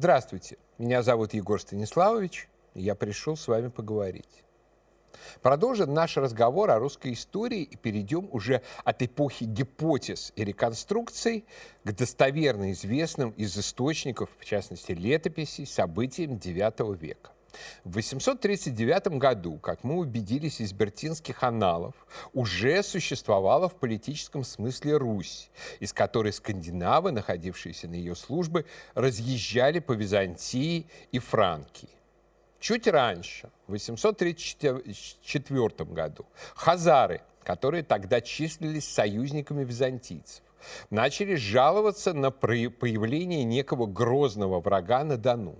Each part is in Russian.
Здравствуйте, меня зовут Егор Станиславович, и я пришел с вами поговорить. Продолжим наш разговор о русской истории и перейдем уже от эпохи гипотез и реконструкций к достоверно известным из источников, в частности летописей, событиям IX века. В 839 году, как мы убедились из бертинских аналов, уже существовала в политическом смысле Русь, из которой скандинавы, находившиеся на ее службе, разъезжали по Византии и Франкии. Чуть раньше, в 834 году, хазары, которые тогда числились союзниками византийцев, начали жаловаться на появление некого грозного врага на Дону.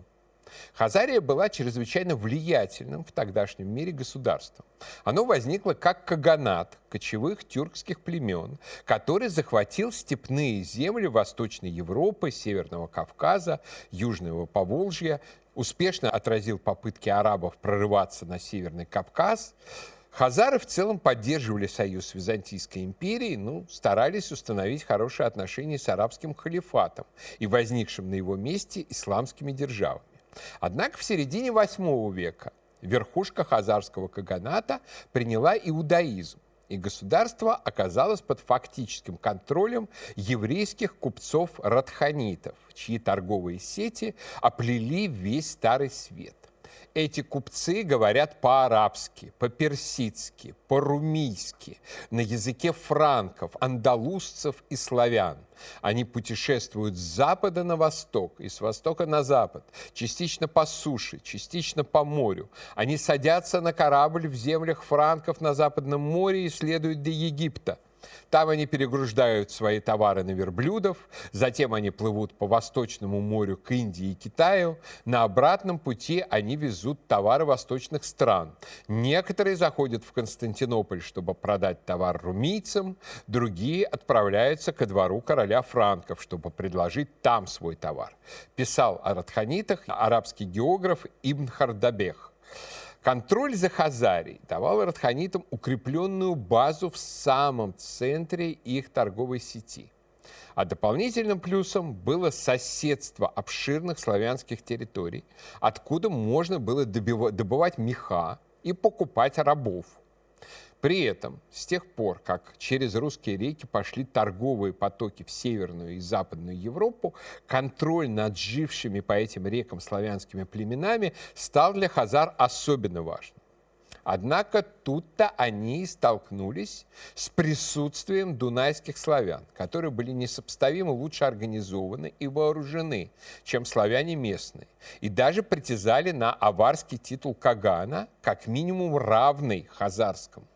Хазария была чрезвычайно влиятельным в тогдашнем мире государством. Оно возникло как каганат кочевых тюркских племен, который захватил степные земли Восточной Европы, Северного Кавказа, Южного Поволжья, успешно отразил попытки арабов прорываться на Северный Кавказ. Хазары в целом поддерживали союз с Византийской империей, ну, старались установить хорошие отношения с арабским халифатом и возникшим на его месте исламскими державами. Однако в середине VIII века верхушка хазарского каганата приняла иудаизм, и государство оказалось под фактическим контролем еврейских купцов-радханитов, чьи торговые сети оплели весь Старый Свет. Эти купцы говорят по-арабски, по-персидски, по-румийски, на языке франков, андалузцев и славян. Они путешествуют с запада на восток и с востока на запад, частично по суше, частично по морю. Они садятся на корабль в землях франков на Западном море и следуют до Египта – там они перегружают свои товары на верблюдов, затем они плывут по Восточному морю к Индии и Китаю. На обратном пути они везут товары восточных стран. Некоторые заходят в Константинополь, чтобы продать товар румийцам, другие отправляются ко двору короля франков, чтобы предложить там свой товар. Писал о радханитах арабский географ Ибн Хардабех. Контроль за Хазарией давал радханитам укрепленную базу в самом центре их торговой сети. А дополнительным плюсом было соседство обширных славянских территорий, откуда можно было добывать меха и покупать рабов – при этом, с тех пор, как через русские реки пошли торговые потоки в Северную и Западную Европу, контроль над жившими по этим рекам славянскими племенами стал для хазар особенно важным. Однако тут-то они и столкнулись с присутствием дунайских славян, которые были несопоставимо лучше организованы и вооружены, чем славяне местные, и даже притязали на аварский титул Кагана, как минимум равный хазарскому.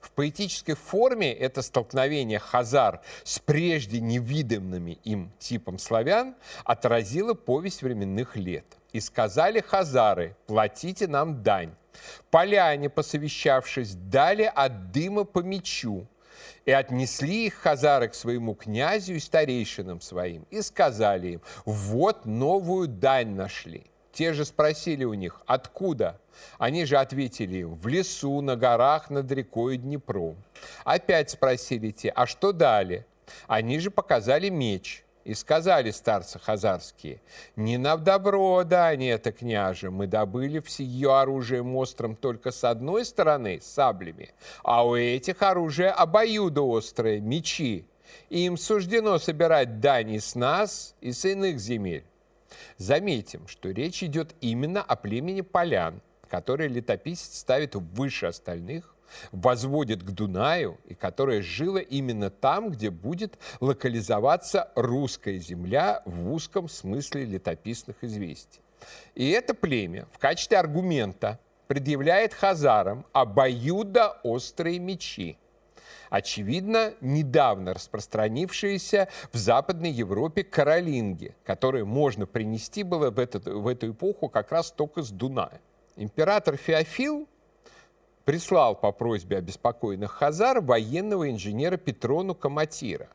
В поэтической форме это столкновение хазар с прежде невиданными им типом славян отразило повесть временных лет. И сказали хазары, платите нам дань. Поляне, посовещавшись, дали от дыма по мечу, и отнесли их хазары к своему князю и старейшинам своим, и сказали им, вот новую дань нашли. Те же спросили у них, откуда? Они же ответили в лесу, на горах, над рекой Днепром. Опять спросили те, а что дали? Они же показали меч. И сказали старцы хазарские, не на добро дань это, княже, мы добыли все ее оружием острым только с одной стороны, саблями, а у этих оружие обоюдоострое, мечи. И им суждено собирать дань и с нас, и с иных земель. Заметим, что речь идет именно о племени полян, которое летописец ставит выше остальных, возводит к Дунаю и которое жило именно там, где будет локализоваться русская земля в узком смысле летописных известий. И это племя в качестве аргумента предъявляет хазарам обоюдоострые мечи, очевидно, недавно распространившиеся в Западной Европе каролинги, которые можно принести было в, этот, в эту эпоху как раз только с Дуная. Император Феофил прислал по просьбе обеспокоенных хазар военного инженера Петрону Каматира,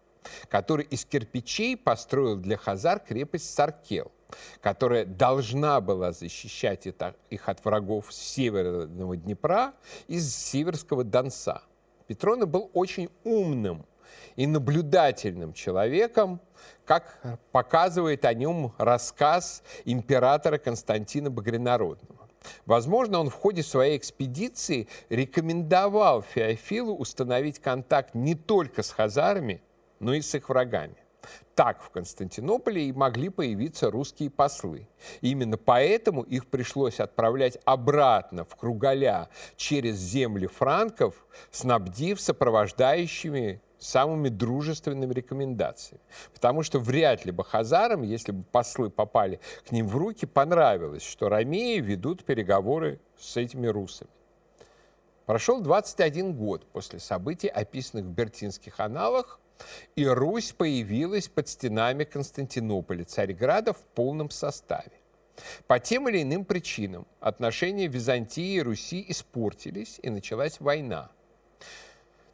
который из кирпичей построил для хазар крепость Саркел, которая должна была защищать их от врагов с северного Днепра и с северского Донца. Петрона был очень умным и наблюдательным человеком, как показывает о нем рассказ императора Константина Багринародного. Возможно, он в ходе своей экспедиции рекомендовал Феофилу установить контакт не только с хазарами, но и с их врагами. Так в Константинополе и могли появиться русские послы. Именно поэтому их пришлось отправлять обратно в Кругаля через земли франков, снабдив сопровождающими самыми дружественными рекомендациями. Потому что вряд ли бы хазарам, если бы послы попали к ним в руки, понравилось, что ромеи ведут переговоры с этими русами. Прошел 21 год после событий, описанных в Бертинских аналах, и Русь появилась под стенами Константинополя, Царьграда в полном составе. По тем или иным причинам отношения Византии и Руси испортились, и началась война –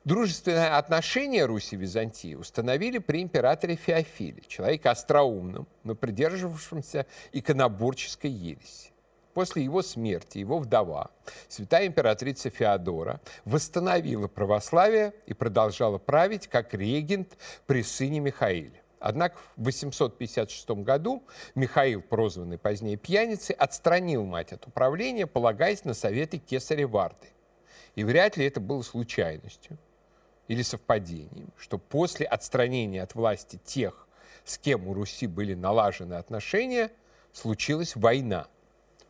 Дружественное отношение Руси и Византии установили при императоре Феофиле, человеке остроумном, но придерживавшемся иконоборческой ереси. После его смерти его вдова, святая императрица Феодора, восстановила православие и продолжала править как регент при сыне Михаиле. Однако в 856 году Михаил, прозванный позднее пьяницей, отстранил мать от управления, полагаясь на советы кесаря Варды. И вряд ли это было случайностью или совпадением, что после отстранения от власти тех, с кем у Руси были налажены отношения, случилась война.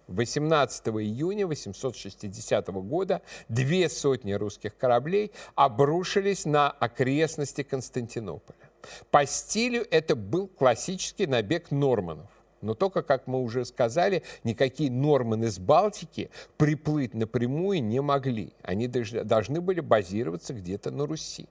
18 июня 860 года две сотни русских кораблей обрушились на окрестности Константинополя. По стилю это был классический набег норманов. Но только, как мы уже сказали, никакие Норманы из Балтики приплыть напрямую не могли. Они должны были базироваться где-то на Руси.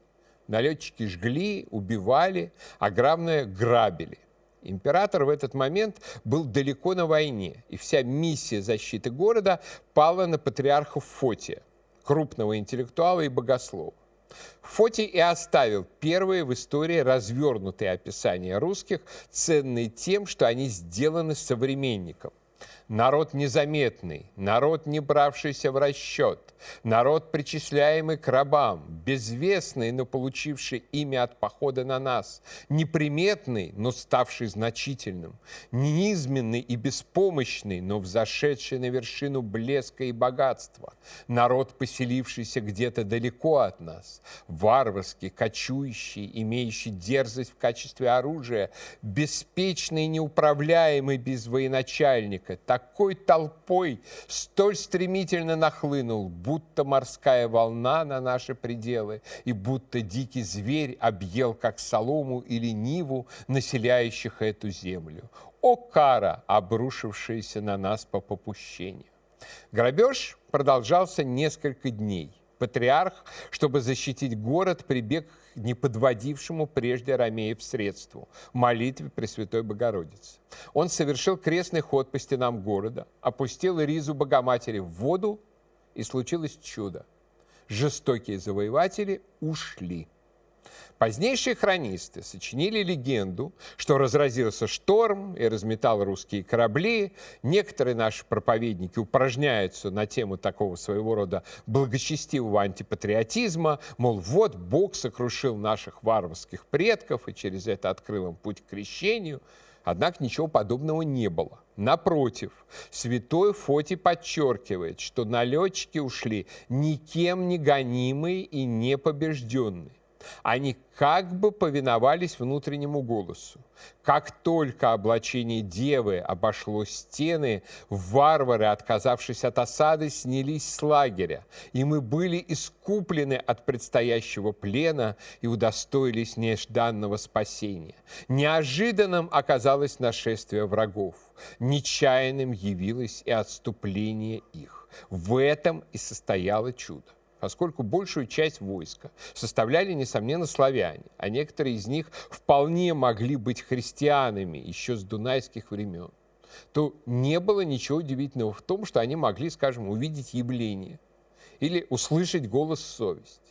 Налетчики жгли, убивали, а главное грабили. Император в этот момент был далеко на войне, и вся миссия защиты города пала на патриарха Фотия, крупного интеллектуала и богослова. Фотий и оставил первые в истории развернутые описания русских, ценные тем, что они сделаны современником народ незаметный, народ, не бравшийся в расчет, народ, причисляемый к рабам, безвестный, но получивший имя от похода на нас, неприметный, но ставший значительным, низменный и беспомощный, но взошедший на вершину блеска и богатства, народ, поселившийся где-то далеко от нас, варварский, кочующий, имеющий дерзость в качестве оружия, беспечный и неуправляемый без военачальника, так такой толпой столь стремительно нахлынул, будто морская волна на наши пределы, и будто дикий зверь объел, как солому или ниву, населяющих эту землю. О, кара, обрушившаяся на нас по попущению! Грабеж продолжался несколько дней. Патриарх, чтобы защитить город, прибег к неподводившему прежде Ромеев средству – молитве Пресвятой Богородицы. Он совершил крестный ход по стенам города, опустил ризу Богоматери в воду, и случилось чудо. Жестокие завоеватели ушли. Позднейшие хронисты сочинили легенду, что разразился шторм и разметал русские корабли. Некоторые наши проповедники упражняются на тему такого своего рода благочестивого антипатриотизма, мол, вот Бог сокрушил наших варварских предков и через это открыл им путь к крещению. Однако ничего подобного не было. Напротив, святой Фотий подчеркивает, что налетчики ушли никем не гонимые и не побежденные. Они как бы повиновались внутреннему голосу. Как только облачение девы обошло стены, варвары, отказавшись от осады, снялись с лагеря, и мы были искуплены от предстоящего плена и удостоились нежданного спасения. Неожиданным оказалось нашествие врагов, нечаянным явилось и отступление их. В этом и состояло чудо поскольку большую часть войска составляли, несомненно, славяне, а некоторые из них вполне могли быть христианами еще с дунайских времен, то не было ничего удивительного в том, что они могли, скажем, увидеть явление или услышать голос совести.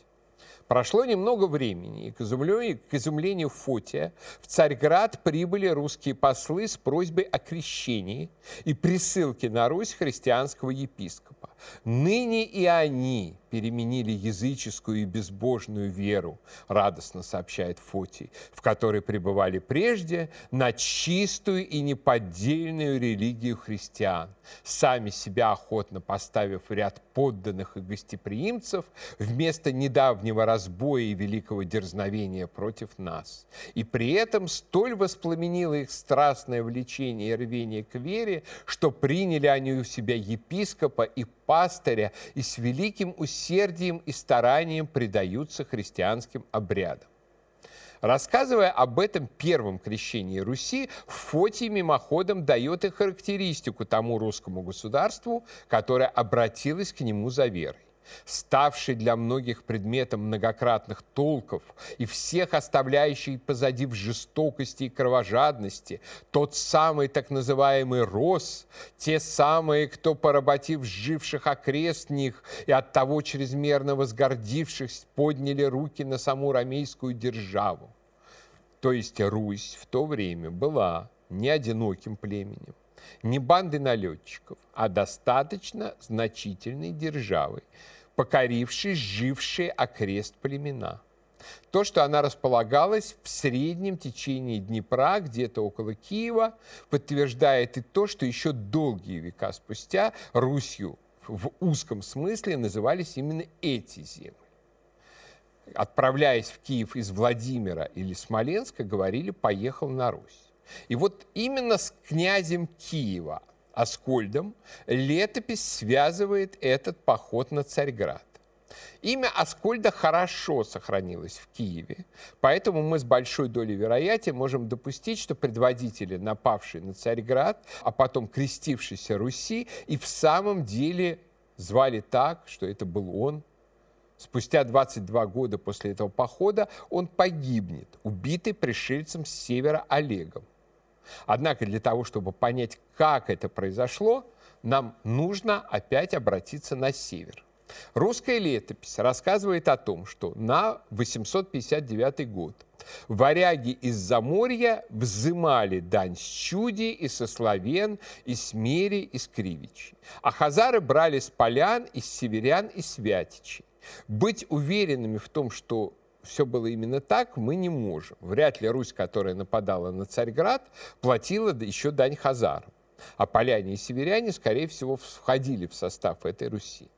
Прошло немного времени, и к изумлению, к изумлению Фотия в Царьград прибыли русские послы с просьбой о крещении и присылке на Русь христианского епископа. Ныне и они переменили языческую и безбожную веру, радостно сообщает Фотий, в которой пребывали прежде, на чистую и неподдельную религию христиан, сами себя охотно поставив в ряд подданных и гостеприимцев вместо недавнего разбоя и великого дерзновения против нас. И при этом столь воспламенило их страстное влечение и рвение к вере, что приняли они у себя епископа и пастыря и с великим усердием и старанием предаются христианским обрядам. Рассказывая об этом первом крещении Руси, Фотий мимоходом дает и характеристику тому русскому государству, которое обратилось к нему за верой ставший для многих предметом многократных толков и всех оставляющий позади в жестокости и кровожадности, тот самый так называемый Рос, те самые, кто, поработив живших окрест них и от того чрезмерно возгордившись, подняли руки на саму ромейскую державу. То есть Русь в то время была не одиноким племенем, не бандой налетчиков, а достаточно значительной державой, покорившей жившие окрест племена. То, что она располагалась в среднем течении Днепра, где-то около Киева, подтверждает и то, что еще долгие века спустя Русью в узком смысле назывались именно эти земли. Отправляясь в Киев из Владимира или Смоленска, говорили «поехал на Русь». И вот именно с князем Киева Аскольдом, летопись связывает этот поход на Царьград. Имя Аскольда хорошо сохранилось в Киеве, поэтому мы с большой долей вероятия можем допустить, что предводители, напавшие на Царьград, а потом крестившиеся Руси, и в самом деле звали так, что это был он. Спустя 22 года после этого похода он погибнет, убитый пришельцем с севера Олегом. Однако для того, чтобы понять, как это произошло, нам нужно опять обратиться на север. Русская летопись рассказывает о том, что на 859 год варяги из Заморья взымали дань с чуди и со славен, и с мери, и с кривичей. А хазары брали с полян, из северян, и святичей. Быть уверенными в том, что все было именно так, мы не можем. Вряд ли Русь, которая нападала на Царьград, платила еще дань хазарам. А поляне и северяне, скорее всего, входили в состав этой Руси.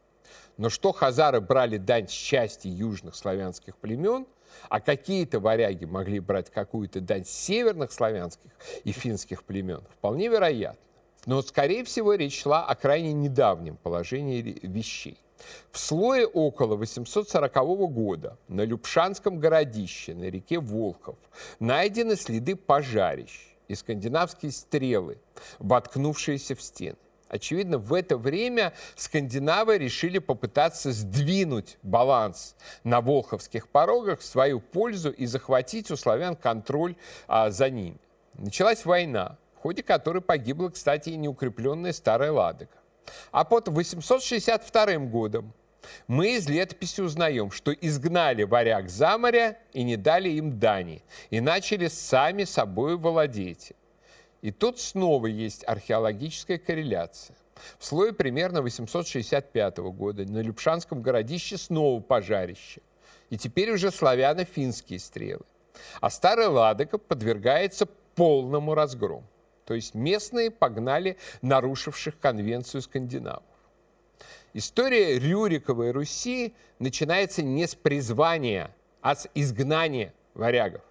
Но что хазары брали дань с части южных славянских племен, а какие-то варяги могли брать какую-то дань северных славянских и финских племен, вполне вероятно. Но, скорее всего, речь шла о крайне недавнем положении вещей. В слое около 840 года на Любшанском городище на реке Волхов найдены следы пожарищ и скандинавские стрелы, воткнувшиеся в стены. Очевидно, в это время скандинавы решили попытаться сдвинуть баланс на волховских порогах в свою пользу и захватить у славян контроль а, за ними. Началась война, в ходе которой погибла, кстати, и неукрепленная Старая Ладога. А под 862 годом мы из летописи узнаем, что изгнали варяг за моря и не дали им дани, и начали сами собой владеть. И тут снова есть археологическая корреляция. В слое примерно 865 года на Любшанском городище снова пожарище. И теперь уже славяно-финские стрелы. А Старая Ладога подвергается полному разгрому. То есть местные погнали нарушивших конвенцию скандинавов. История Рюриковой Руси начинается не с призвания, а с изгнания варягов.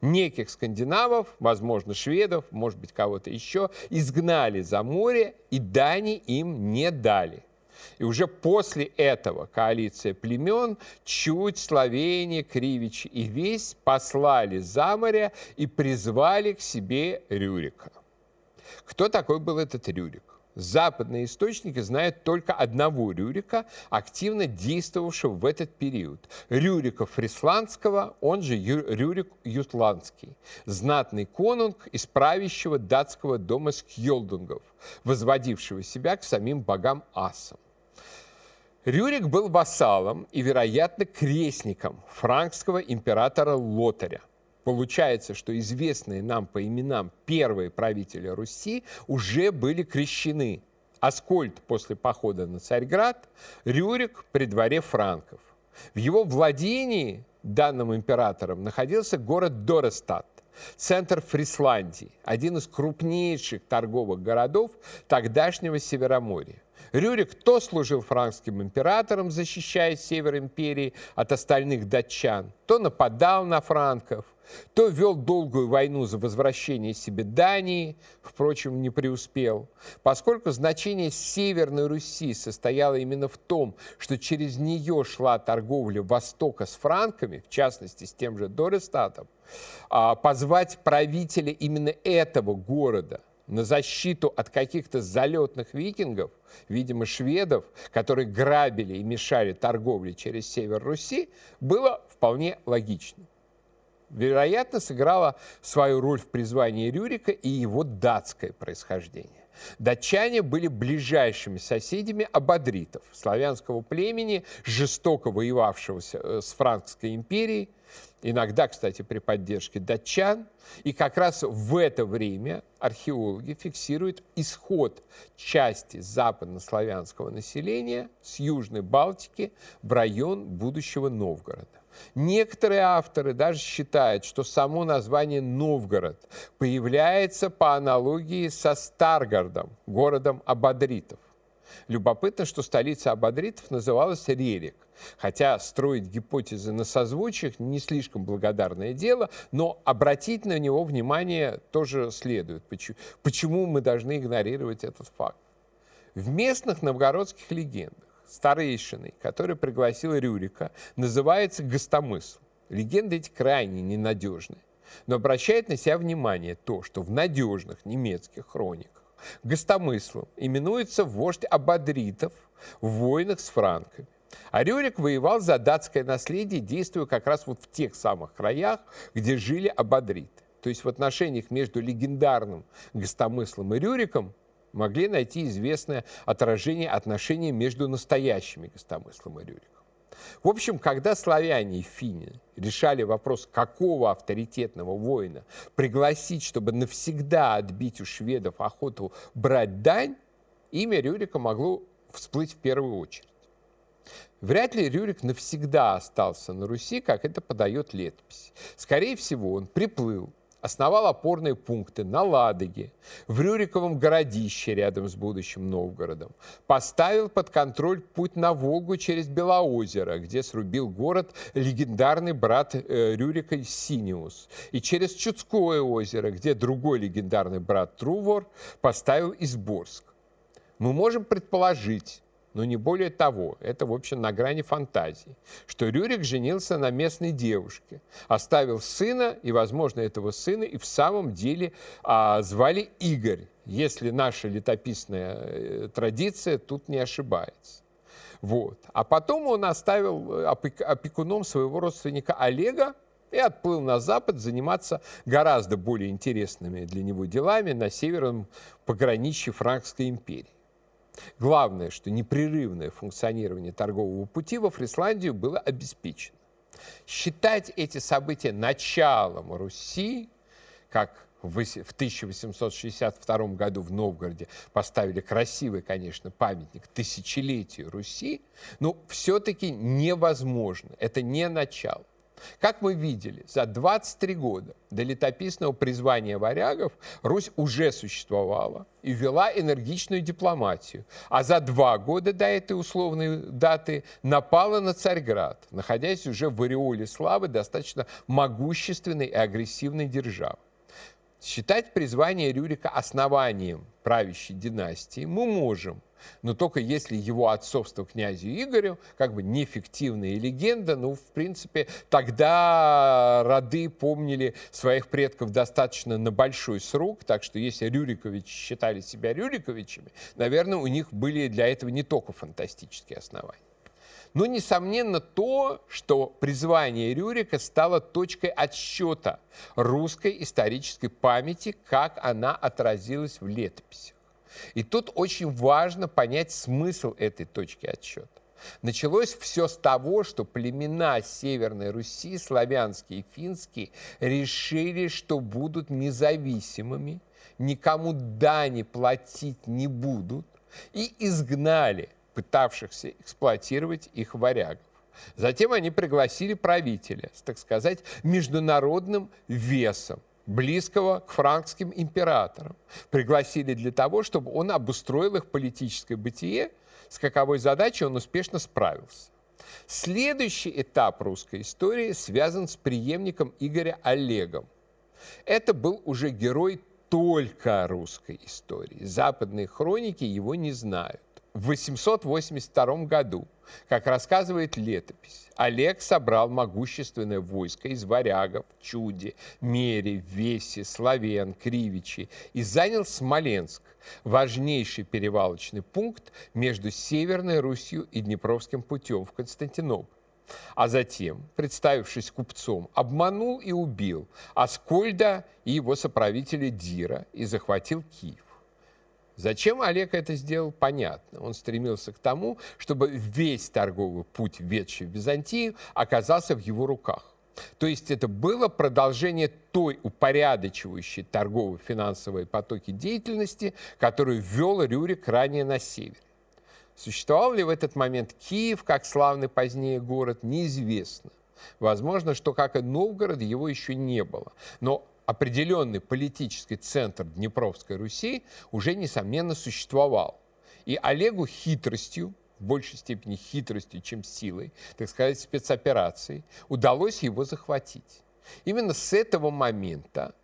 Неких скандинавов, возможно, шведов, может быть, кого-то еще, изгнали за море и дани им не дали. И уже после этого коалиция племен чуть Словения, Кривичи и Весь послали за море и призвали к себе Рюрика. Кто такой был этот Рюрик? Западные источники знают только одного Рюрика, активно действовавшего в этот период. Рюрика Фрисландского, он же Рюрик Ютландский, знатный конунг из правящего датского дома Скьолдунгов, возводившего себя к самим богам асам. Рюрик был вассалом и, вероятно, крестником франкского императора Лотаря. Получается, что известные нам по именам первые правители Руси уже были крещены, Аскольд после похода на Царьград, Рюрик при дворе франков. В его владении данным императором находился город Дорестат, центр Фрисландии, один из крупнейших торговых городов тогдашнего Североморья. Рюрик то служил франкским императором, защищая север империи от остальных датчан, то нападал на франков, то вел долгую войну за возвращение себе Дании, впрочем, не преуспел. Поскольку значение Северной Руси состояло именно в том, что через нее шла торговля Востока с франками, в частности, с тем же Дорестатом, а, позвать правителя именно этого города – на защиту от каких-то залетных викингов, видимо, шведов, которые грабили и мешали торговле через север Руси, было вполне логично. Вероятно, сыграла свою роль в призвании Рюрика и его датское происхождение. Датчане были ближайшими соседями абадритов, славянского племени, жестоко воевавшего э, с Франкской империей, иногда, кстати, при поддержке датчан. И как раз в это время археологи фиксируют исход части западнославянского населения с Южной Балтики в район будущего Новгорода. Некоторые авторы даже считают, что само название Новгород появляется по аналогии со Старгородом, городом Абадритов. Любопытно, что столица Абадритов называлась Рерик. Хотя строить гипотезы на созвучиях не слишком благодарное дело, но обратить на него внимание тоже следует. Почему мы должны игнорировать этот факт? В местных новгородских легендах старейшиной, который пригласил Рюрика, называется Гостомысл. Легенды эти крайне ненадежны. Но обращает на себя внимание то, что в надежных немецких хрониках Гостомыслом именуется вождь Абадритов в войнах с франками. А Рюрик воевал за датское наследие, действуя как раз вот в тех самых краях, где жили абадриты. То есть в отношениях между легендарным Гостомыслом и Рюриком могли найти известное отражение отношений между настоящими Гостомыслом и Рюриком. В общем, когда славяне и финны решали вопрос, какого авторитетного воина пригласить, чтобы навсегда отбить у шведов охоту брать дань, имя Рюрика могло всплыть в первую очередь. Вряд ли Рюрик навсегда остался на Руси, как это подает летопись. Скорее всего, он приплыл основал опорные пункты на Ладоге, в Рюриковом городище рядом с будущим Новгородом, поставил под контроль путь на Волгу через Белоозеро, где срубил город легендарный брат э, Рюрика Синиус, и через Чудское озеро, где другой легендарный брат Трувор поставил Изборск. Мы можем предположить, но не более того, это, в общем, на грани фантазии, что Рюрик женился на местной девушке, оставил сына, и, возможно, этого сына и в самом деле а, звали Игорь, если наша летописная э, традиция тут не ошибается. Вот. А потом он оставил э, опекуном своего родственника Олега, и отплыл на запад заниматься гораздо более интересными для него делами на северном пограничье Франкской империи. Главное, что непрерывное функционирование торгового пути во Фрисландию было обеспечено. Считать эти события началом Руси, как в 1862 году в Новгороде поставили красивый, конечно, памятник тысячелетию Руси, но все-таки невозможно. Это не начало. Как мы видели, за 23 года до летописного призвания варягов Русь уже существовала и вела энергичную дипломатию, а за два года до этой условной даты напала на Царьград, находясь уже в ореоле славы достаточно могущественной и агрессивной державы. Считать призвание Рюрика основанием правящей династии мы можем – но только если его отцовство князю Игорю как бы неэффективная легенда, ну, в принципе, тогда роды помнили своих предков достаточно на большой срок, так что если Рюриковичи считали себя Рюриковичами, наверное, у них были для этого не только фантастические основания. Но, несомненно, то, что призвание Рюрика стало точкой отсчета русской исторической памяти, как она отразилась в летописях. И тут очень важно понять смысл этой точки отсчета. Началось все с того, что племена Северной Руси, славянские и финские, решили, что будут независимыми, никому дани платить не будут, и изгнали пытавшихся эксплуатировать их варягов. Затем они пригласили правителя с, так сказать, международным весом, близкого к франкским императорам. Пригласили для того, чтобы он обустроил их политическое бытие, с каковой задачей он успешно справился. Следующий этап русской истории связан с преемником Игоря Олегом. Это был уже герой только русской истории. Западные хроники его не знают. В 882 году, как рассказывает летопись, Олег собрал могущественное войско из варягов, чуди, мери, веси, славян, кривичи и занял Смоленск, важнейший перевалочный пункт между Северной Русью и Днепровским путем в Константинополь а затем, представившись купцом, обманул и убил Аскольда и его соправителя Дира и захватил Киев. Зачем Олег это сделал, понятно. Он стремился к тому, чтобы весь торговый путь, ведший в Византию, оказался в его руках. То есть это было продолжение той упорядочивающей торгово-финансовой потоки деятельности, которую ввел Рюрик ранее на севере. Существовал ли в этот момент Киев, как славный позднее город, неизвестно. Возможно, что, как и Новгород, его еще не было. Но определенный политический центр Днепровской Руси уже, несомненно, существовал. И Олегу хитростью, в большей степени хитростью, чем силой, так сказать, спецоперацией, удалось его захватить. Именно с этого момента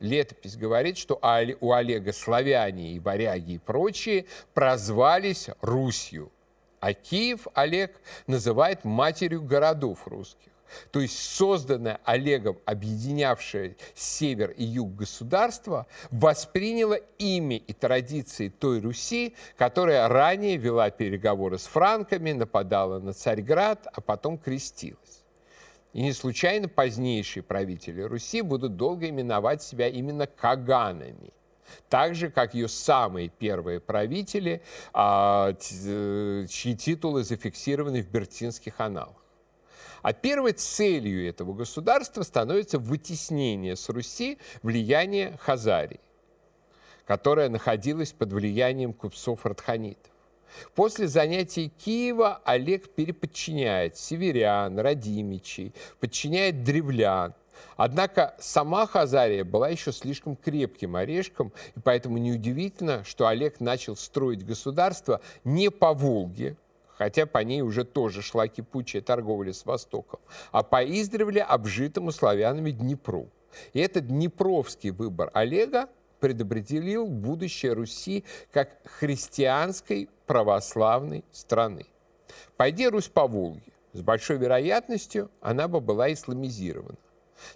летопись говорит, что у Олега славяне и варяги и прочие прозвались Русью. А Киев Олег называет матерью городов русских. То есть созданное Олегом, объединявшее север и юг государство, восприняло имя и традиции той Руси, которая ранее вела переговоры с франками, нападала на Царьград, а потом крестилась. И не случайно позднейшие правители Руси будут долго именовать себя именно Каганами. Так же, как ее самые первые правители, а, э, чьи титулы зафиксированы в Бертинских аналах. А первой целью этого государства становится вытеснение с Руси влияния Хазарии, которая находилась под влиянием купцов-радханитов. После занятий Киева Олег переподчиняет северян, радимичей, подчиняет древлян. Однако сама Хазария была еще слишком крепким орешком, и поэтому неудивительно, что Олег начал строить государство не по Волге, хотя по ней уже тоже шла кипучая торговля с Востоком, а по издревле обжитому славянами Днепру. И этот днепровский выбор Олега предопределил будущее Руси как христианской православной страны. Пойди Русь по Волге, с большой вероятностью она бы была исламизирована.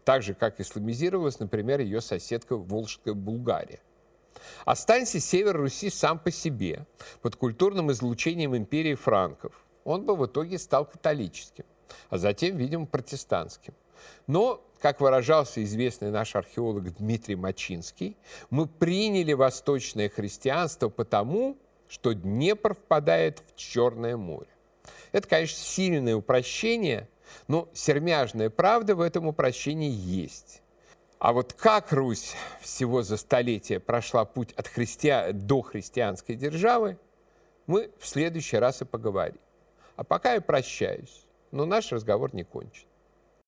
Так же, как исламизировалась, например, ее соседка Волжская Булгария. Останься север Руси сам по себе, под культурным излучением империи франков. Он бы в итоге стал католическим, а затем, видимо, протестантским. Но как выражался известный наш археолог Дмитрий Мачинский, мы приняли восточное христианство потому, что Днепр впадает в Черное море. Это, конечно, сильное упрощение, но сермяжная правда в этом упрощении есть. А вот как Русь всего за столетие прошла путь от христиа... до христианской державы, мы в следующий раз и поговорим. А пока я прощаюсь, но наш разговор не кончен.